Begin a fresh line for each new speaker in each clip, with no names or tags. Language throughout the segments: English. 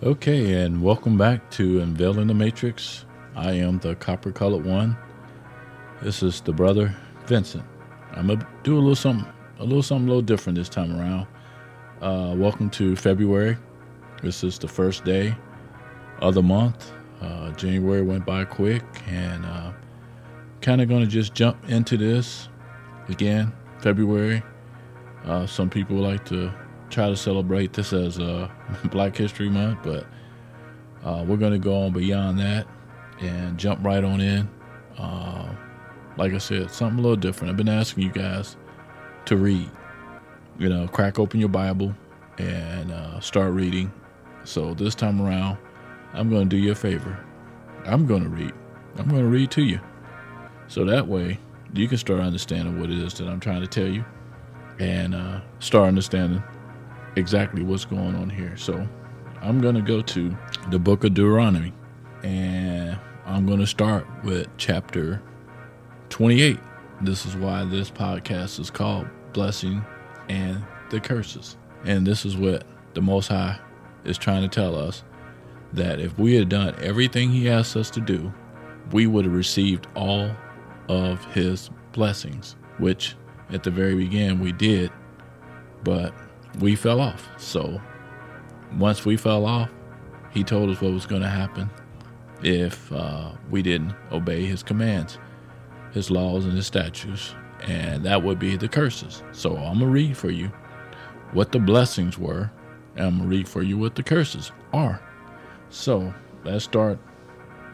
Okay, and welcome back to Unveiling the Matrix. I am the copper colored one. This is the brother Vincent. I'm gonna do a little something, a little something, a little different this time around. Uh, welcome to February. This is the first day of the month. Uh, January went by quick, and uh, kind of gonna just jump into this again. February. Uh, some people like to try to celebrate this as uh, Black History Month, but uh, we're going to go on beyond that and jump right on in. Uh, like I said, something a little different. I've been asking you guys to read. You know, crack open your Bible and uh, start reading. So this time around, I'm going to do you a favor. I'm going to read. I'm going to read to you. So that way, you can start understanding what it is that I'm trying to tell you and uh, start understanding exactly what's going on here. So I'm going to go to the book of Deuteronomy and I'm going to start with chapter 28. This is why this podcast is called Blessing and the Curses. And this is what the Most High is trying to tell us that if we had done everything He asked us to do, we would have received all of His blessings, which at the very beginning we did, but we fell off. So once we fell off, he told us what was going to happen if uh, we didn't obey his commands, his laws, and his statutes. And that would be the curses. So I'm going to read for you what the blessings were, and I'm going to read for you what the curses are. So let's start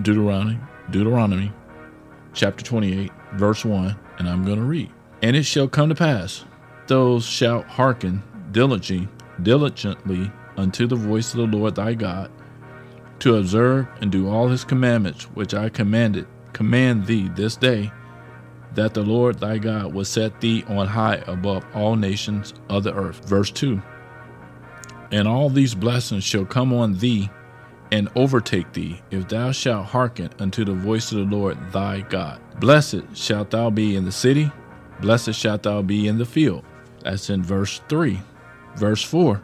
Deuteronomy, Deuteronomy chapter 28, verse 1, and I'm going to read. And it shall come to pass, those shall hearken diligently, diligently unto the voice of the Lord thy God, to observe and do all his commandments which I commanded, command thee this day, that the Lord thy God will set thee on high above all nations of the earth. Verse 2 And all these blessings shall come on thee and overtake thee, if thou shalt hearken unto the voice of the Lord thy God. Blessed shalt thou be in the city, Blessed shalt thou be in the field. That's in verse 3. Verse 4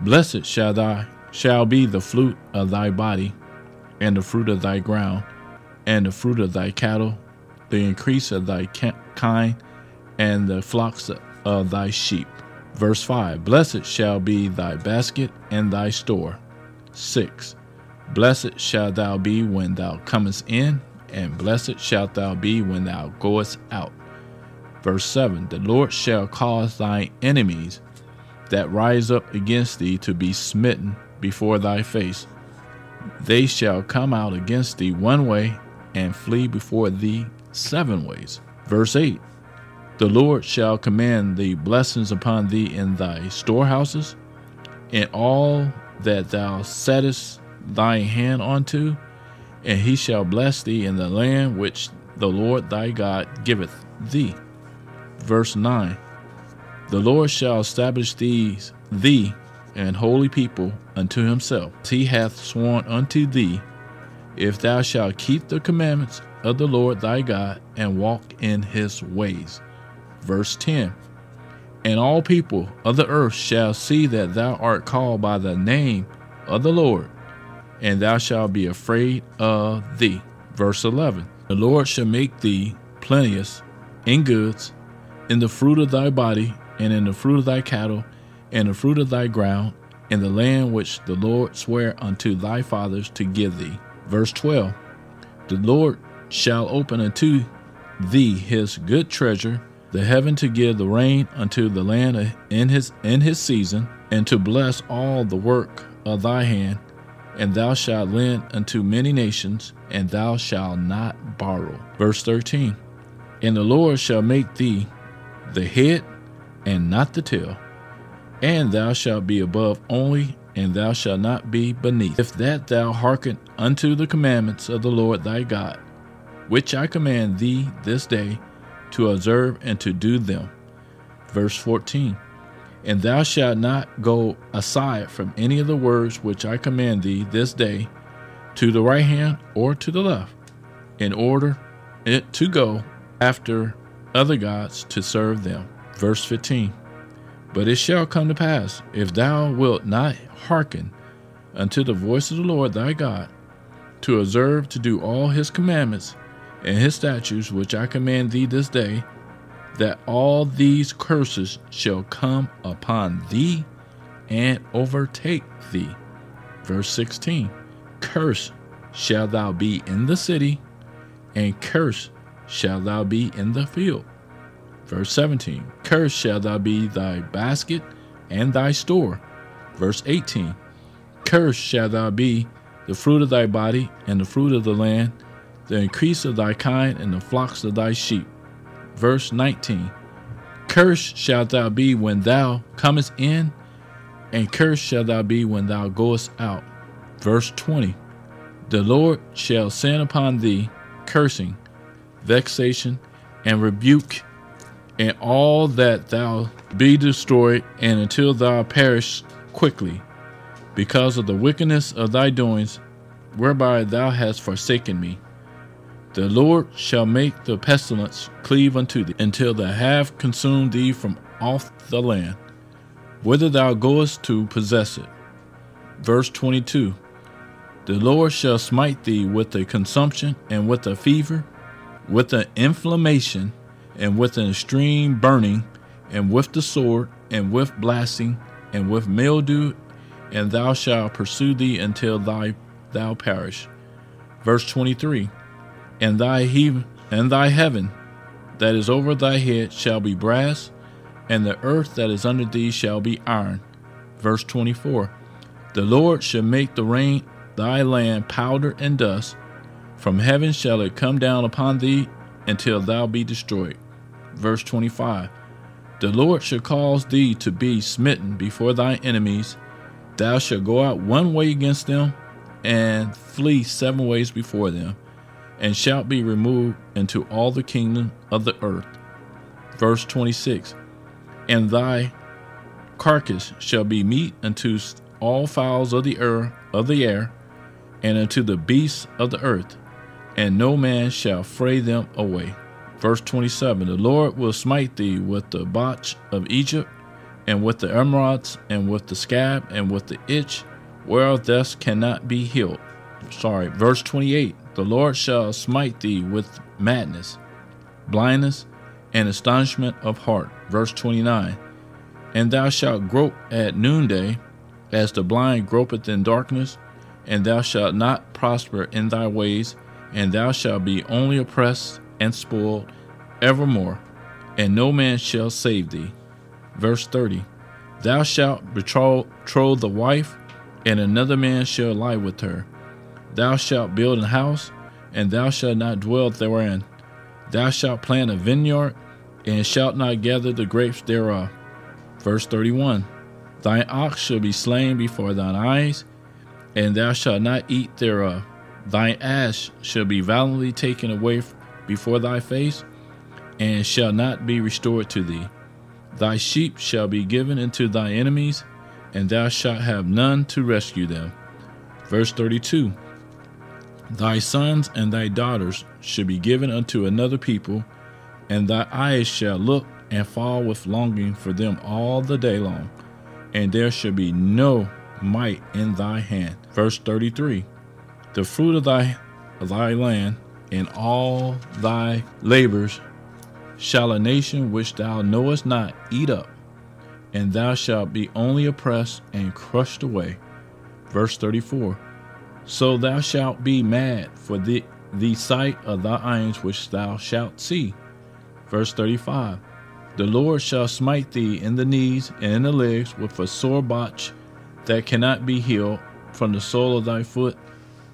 Blessed shall thy shall be the fruit of thy body, and the fruit of thy ground, and the fruit of thy cattle, the increase of thy kind, and the flocks of thy sheep. Verse 5 Blessed shall be thy basket and thy store. 6 Blessed shalt thou be when thou comest in, and blessed shalt thou be when thou goest out. Verse 7 The Lord shall cause thine enemies that rise up against thee to be smitten before thy face. They shall come out against thee one way and flee before thee seven ways. Verse 8 The Lord shall command the blessings upon thee in thy storehouses, and all that thou settest thy hand unto, and he shall bless thee in the land which the Lord thy God giveth thee verse 9 The Lord shall establish these thee and holy people unto himself. He hath sworn unto thee, if thou shalt keep the commandments of the Lord thy God and walk in his ways. Verse 10 And all people of the earth shall see that thou art called by the name of the Lord, and thou shalt be afraid of thee. Verse 11 The Lord shall make thee plenteous in goods in the fruit of thy body, and in the fruit of thy cattle, and the fruit of thy ground, in the land which the Lord sware unto thy fathers to give thee. Verse 12 The Lord shall open unto thee his good treasure, the heaven to give the rain unto the land in his in his season, and to bless all the work of thy hand, and thou shalt lend unto many nations, and thou shalt not borrow. Verse 13 And the Lord shall make thee the head and not the tail. And thou shalt be above only, and thou shalt not be beneath. If that thou hearken unto the commandments of the Lord thy God, which I command thee this day to observe and to do them. Verse 14 And thou shalt not go aside from any of the words which I command thee this day to the right hand or to the left, in order it to go after other gods to serve them. Verse 15 But it shall come to pass, if thou wilt not hearken unto the voice of the Lord thy God, to observe to do all his commandments and his statutes which I command thee this day, that all these curses shall come upon thee and overtake thee. Verse 16 Curse shall thou be in the city, and curse shall thou be in the field. Verse 17 Cursed shall thou be thy basket and thy store. Verse 18 Cursed shall thou be the fruit of thy body and the fruit of the land, the increase of thy kind and the flocks of thy sheep. Verse 19 Cursed shalt thou be when thou comest in, and cursed shalt thou be when thou goest out. Verse 20 The Lord shall send upon thee cursing, vexation, and rebuke, and all that thou be destroyed, and until thou perish quickly, because of the wickedness of thy doings, whereby thou hast forsaken me. The Lord shall make the pestilence cleave unto thee, until they have consumed thee from off the land, whither thou goest to possess it. Verse 22 The Lord shall smite thee with a consumption, and with a fever, with an inflammation, and with an extreme burning, and with the sword, and with blasting, and with mildew, and thou shalt pursue thee until thy, thou perish. Verse 23 And thy and thy heaven that is over thy head shall be brass, and the earth that is under thee shall be iron. Verse 24 The Lord shall make the rain thy land powder and dust. From heaven shall it come down upon thee until thou be destroyed. Verse 25 The Lord shall cause thee to be smitten before thy enemies. Thou shalt go out one way against them, and flee seven ways before them, and shalt be removed into all the kingdom of the earth. Verse 26 And thy carcass shall be meat unto all fowls of the air, of the air, and unto the beasts of the earth, and no man shall fray them away. Verse 27 The Lord will smite thee with the botch of Egypt, and with the emeralds, and with the scab, and with the itch, whereof thus cannot be healed. Sorry, verse 28 The Lord shall smite thee with madness, blindness, and astonishment of heart. Verse 29 And thou shalt grope at noonday, as the blind gropeth in darkness, and thou shalt not prosper in thy ways, and thou shalt be only oppressed and spoiled evermore, and no man shall save thee. Verse 30 Thou shalt betroth the wife, and another man shall lie with her. Thou shalt build an house, and thou shalt not dwell therein. Thou shalt plant a vineyard, and shalt not gather the grapes thereof. Verse 31 Thine ox shall be slain before thine eyes, and thou shalt not eat thereof. Thine ass shall be violently taken away before thy face, and shall not be restored to thee. Thy sheep shall be given into thy enemies, and thou shalt have none to rescue them. Verse 32 Thy sons and thy daughters shall be given unto another people, and thy eyes shall look and fall with longing for them all the day long, and there shall be no might in thy hand. Verse 33 The fruit of thy, of thy land and all thy labors shall a nation which thou knowest not eat up, and thou shalt be only oppressed and crushed away. Verse 34 So thou shalt be mad for the, the sight of thy eyes which thou shalt see. Verse 35 The Lord shall smite thee in the knees and in the legs with a sore botch that cannot be healed from the sole of thy foot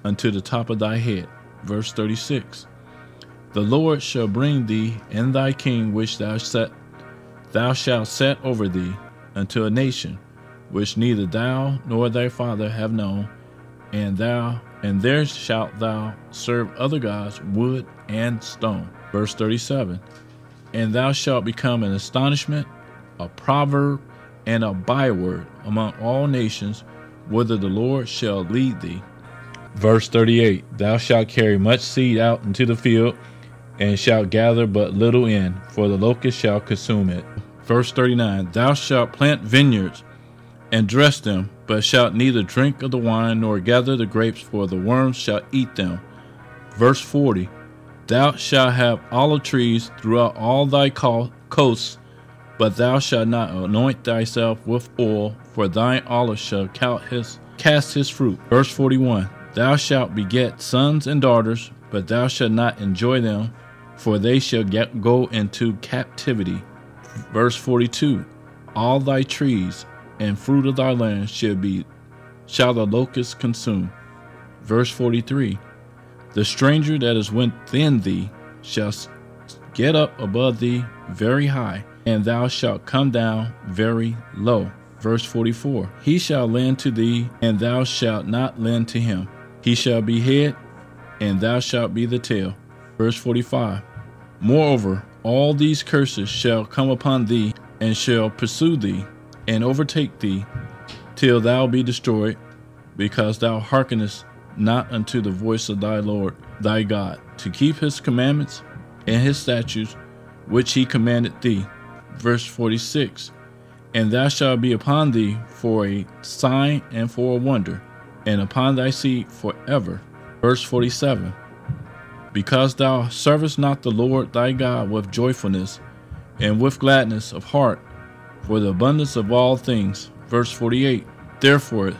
unto the top of thy head. Verse 36 The Lord shall bring thee and thy king which thou set thou shalt set over thee unto a nation which neither thou nor thy father have known, and thou and there shalt thou serve other gods, wood and stone. Verse 37 And thou shalt become an astonishment, a proverb, and a byword among all nations, whither the Lord shall lead thee. Verse 38 Thou shalt carry much seed out into the field, and shalt gather but little in, for the locust shall consume it. Verse 39 Thou shalt plant vineyards, and dress them, but shalt neither drink of the wine nor gather the grapes, for the worms shall eat them. Verse 40 Thou shalt have olive trees throughout all thy coasts, but thou shalt not anoint thyself with oil, for thine olive shall cast his fruit. Verse 41 Thou shalt beget sons and daughters, but thou shalt not enjoy them, for they shall get, go into captivity. Verse 42 All thy trees and fruit of thy land shall be shall the locust consume. Verse 43 The stranger that is within thee shall get up above thee very high, and thou shalt come down very low. Verse 44 He shall lend to thee, and thou shalt not lend to him. He shall be head, and thou shalt be the tail. Verse 45 Moreover, all these curses shall come upon thee, and shall pursue thee, and overtake thee, till thou be destroyed, because thou hearkenest not unto the voice of thy Lord thy God, to keep his commandments and his statutes, which he commanded thee. Verse 46 And thou shalt be upon thee for a sign and for a wonder, and upon thy seed forever. Verse 47 Because thou servest not the Lord thy God with joyfulness and with gladness of heart, for the abundance of all things. Verse 48 Therefore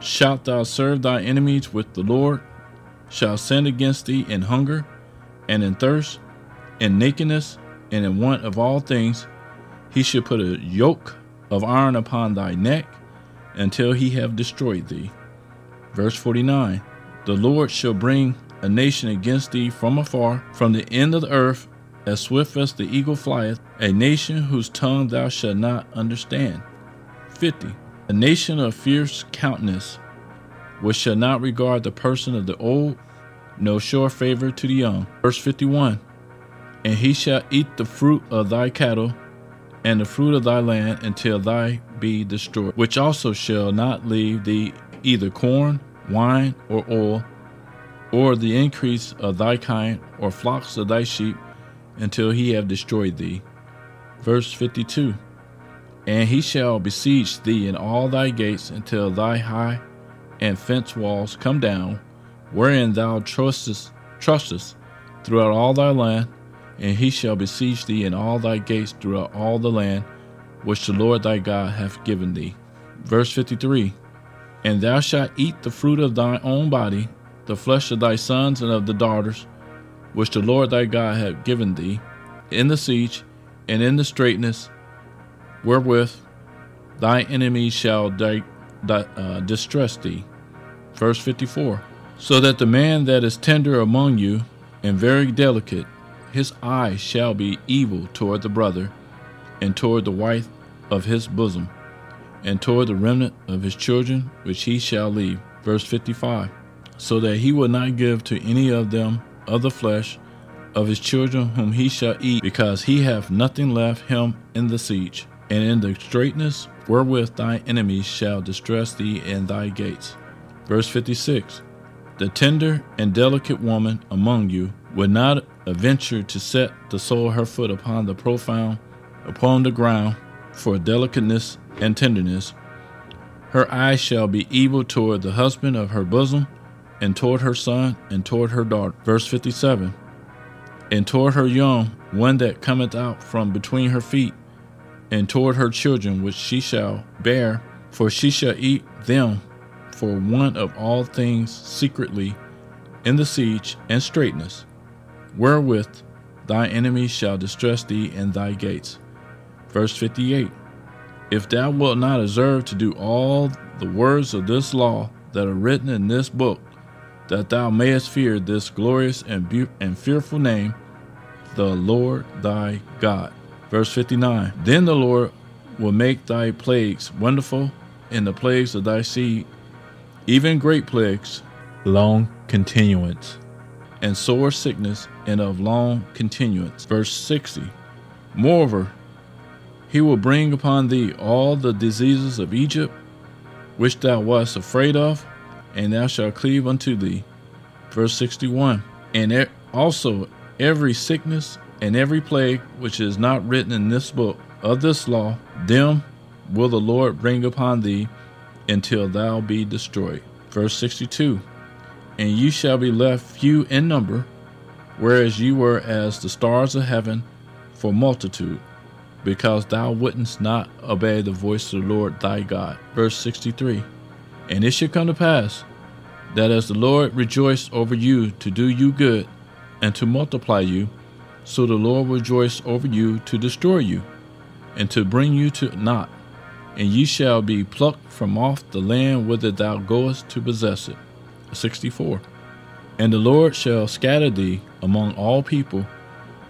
shalt thou serve thy enemies with the Lord, shall send against thee in hunger, and in thirst, in nakedness, and in want of all things. He shall put a yoke of iron upon thy neck until he have destroyed thee. Verse 49 The Lord shall bring a nation against thee from afar, from the end of the earth, as swift as the eagle flieth, a nation whose tongue thou shalt not understand. 50. A nation of fierce countenance, which shall not regard the person of the old, no show favor to the young. Verse 51. And he shall eat the fruit of thy cattle, and the fruit of thy land until thy be destroyed, which also shall not leave thee either corn, wine, or oil, or the increase of thy kind, or flocks of thy sheep, until he have destroyed thee. Verse 52 And he shall besiege thee in all thy gates until thy high and fence walls come down, wherein thou trustest, trustest throughout all thy land, and he shall besiege thee in all thy gates throughout all the land which the Lord thy God hath given thee. Verse 53 And thou shalt eat the fruit of thy own body, the flesh of thy sons and of the daughters, which the Lord thy God hath given thee, in the siege and in the straitness, wherewith thy enemies shall di- di- uh, distress thee. Verse 54 So that the man that is tender among you and very delicate, his eye shall be evil toward the brother, and toward the wife of his bosom, and toward the remnant of his children which he shall leave. Verse 55 So that he will not give to any of them of the flesh of his children whom he shall eat, because he hath nothing left him in the siege, and in the straitness wherewith thy enemies shall distress thee in thy gates. Verse 56 The tender and delicate woman among you would not venture to set the sole her foot upon the profound, upon the ground, for delicateness and tenderness. Her eyes shall be evil toward the husband of her bosom, and toward her son, and toward her daughter. Verse 57 And toward her young, one that cometh out from between her feet, and toward her children which she shall bear, for she shall eat them for one of all things secretly in the siege and straitness, wherewith thy enemies shall distress thee in thy gates. Verse 58 If thou wilt not observe to do all the words of this law that are written in this book, that thou mayest fear this glorious and, be- and fearful name, the Lord thy God. Verse 59 Then the Lord will make thy plagues wonderful in the plagues of thy seed, even great plagues, long continuance, and sore sickness, and of long continuance. Verse 60 Moreover, he will bring upon thee all the diseases of Egypt, which thou wast afraid of, and thou shalt cleave unto thee. Verse 61 And also every sickness and every plague which is not written in this book of this law, them will the Lord bring upon thee until thou be destroyed. Verse 62 And ye shall be left few in number, whereas ye were as the stars of heaven for multitude, because thou wouldst not obey the voice of the Lord thy God. Verse 63 And it shall come to pass that as the Lord rejoiced over you to do you good and to multiply you, so the Lord will rejoice over you to destroy you and to bring you to naught and ye shall be plucked from off the land whither thou goest to possess it. 64. And the Lord shall scatter thee among all people,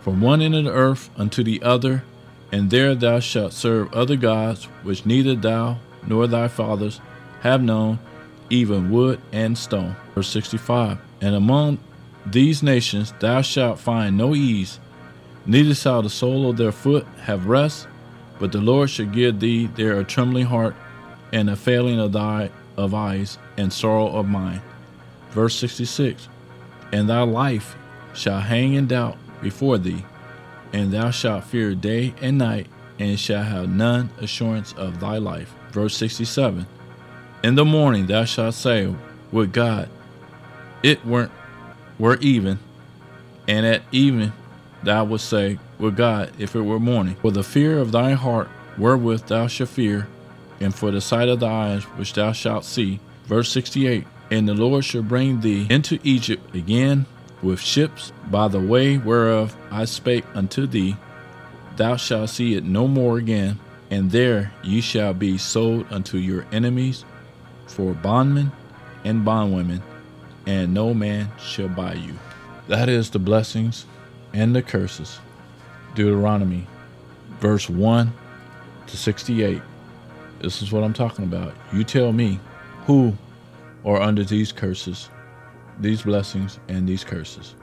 from one end of the earth unto the other, and there thou shalt serve other gods, which neither thou nor thy fathers have known, even wood and stone. Verse 65. And among these nations thou shalt find no ease, neither shall the sole of their foot have rest, but the Lord shall give thee there a trembling heart, and a failing of thy of eyes, and sorrow of mind. Verse 66 And thy life shall hang in doubt before thee, and thou shalt fear day and night, and shalt have none assurance of thy life. Verse 67 In the morning thou shalt say, With God, it weren't were even, and at even thou wilt say, with God, if it were morning. For the fear of thy heart wherewith thou shalt fear, and for the sight of thy eyes which thou shalt see. Verse 68 And the Lord shall bring thee into Egypt again with ships by the way whereof I spake unto thee. Thou shalt see it no more again, and there ye shall be sold unto your enemies for bondmen and bondwomen, and no man shall buy you. That is the blessings and the curses. Deuteronomy, verse 1 to 68. This is what I'm talking about. You tell me who are under these curses, these blessings, and these curses.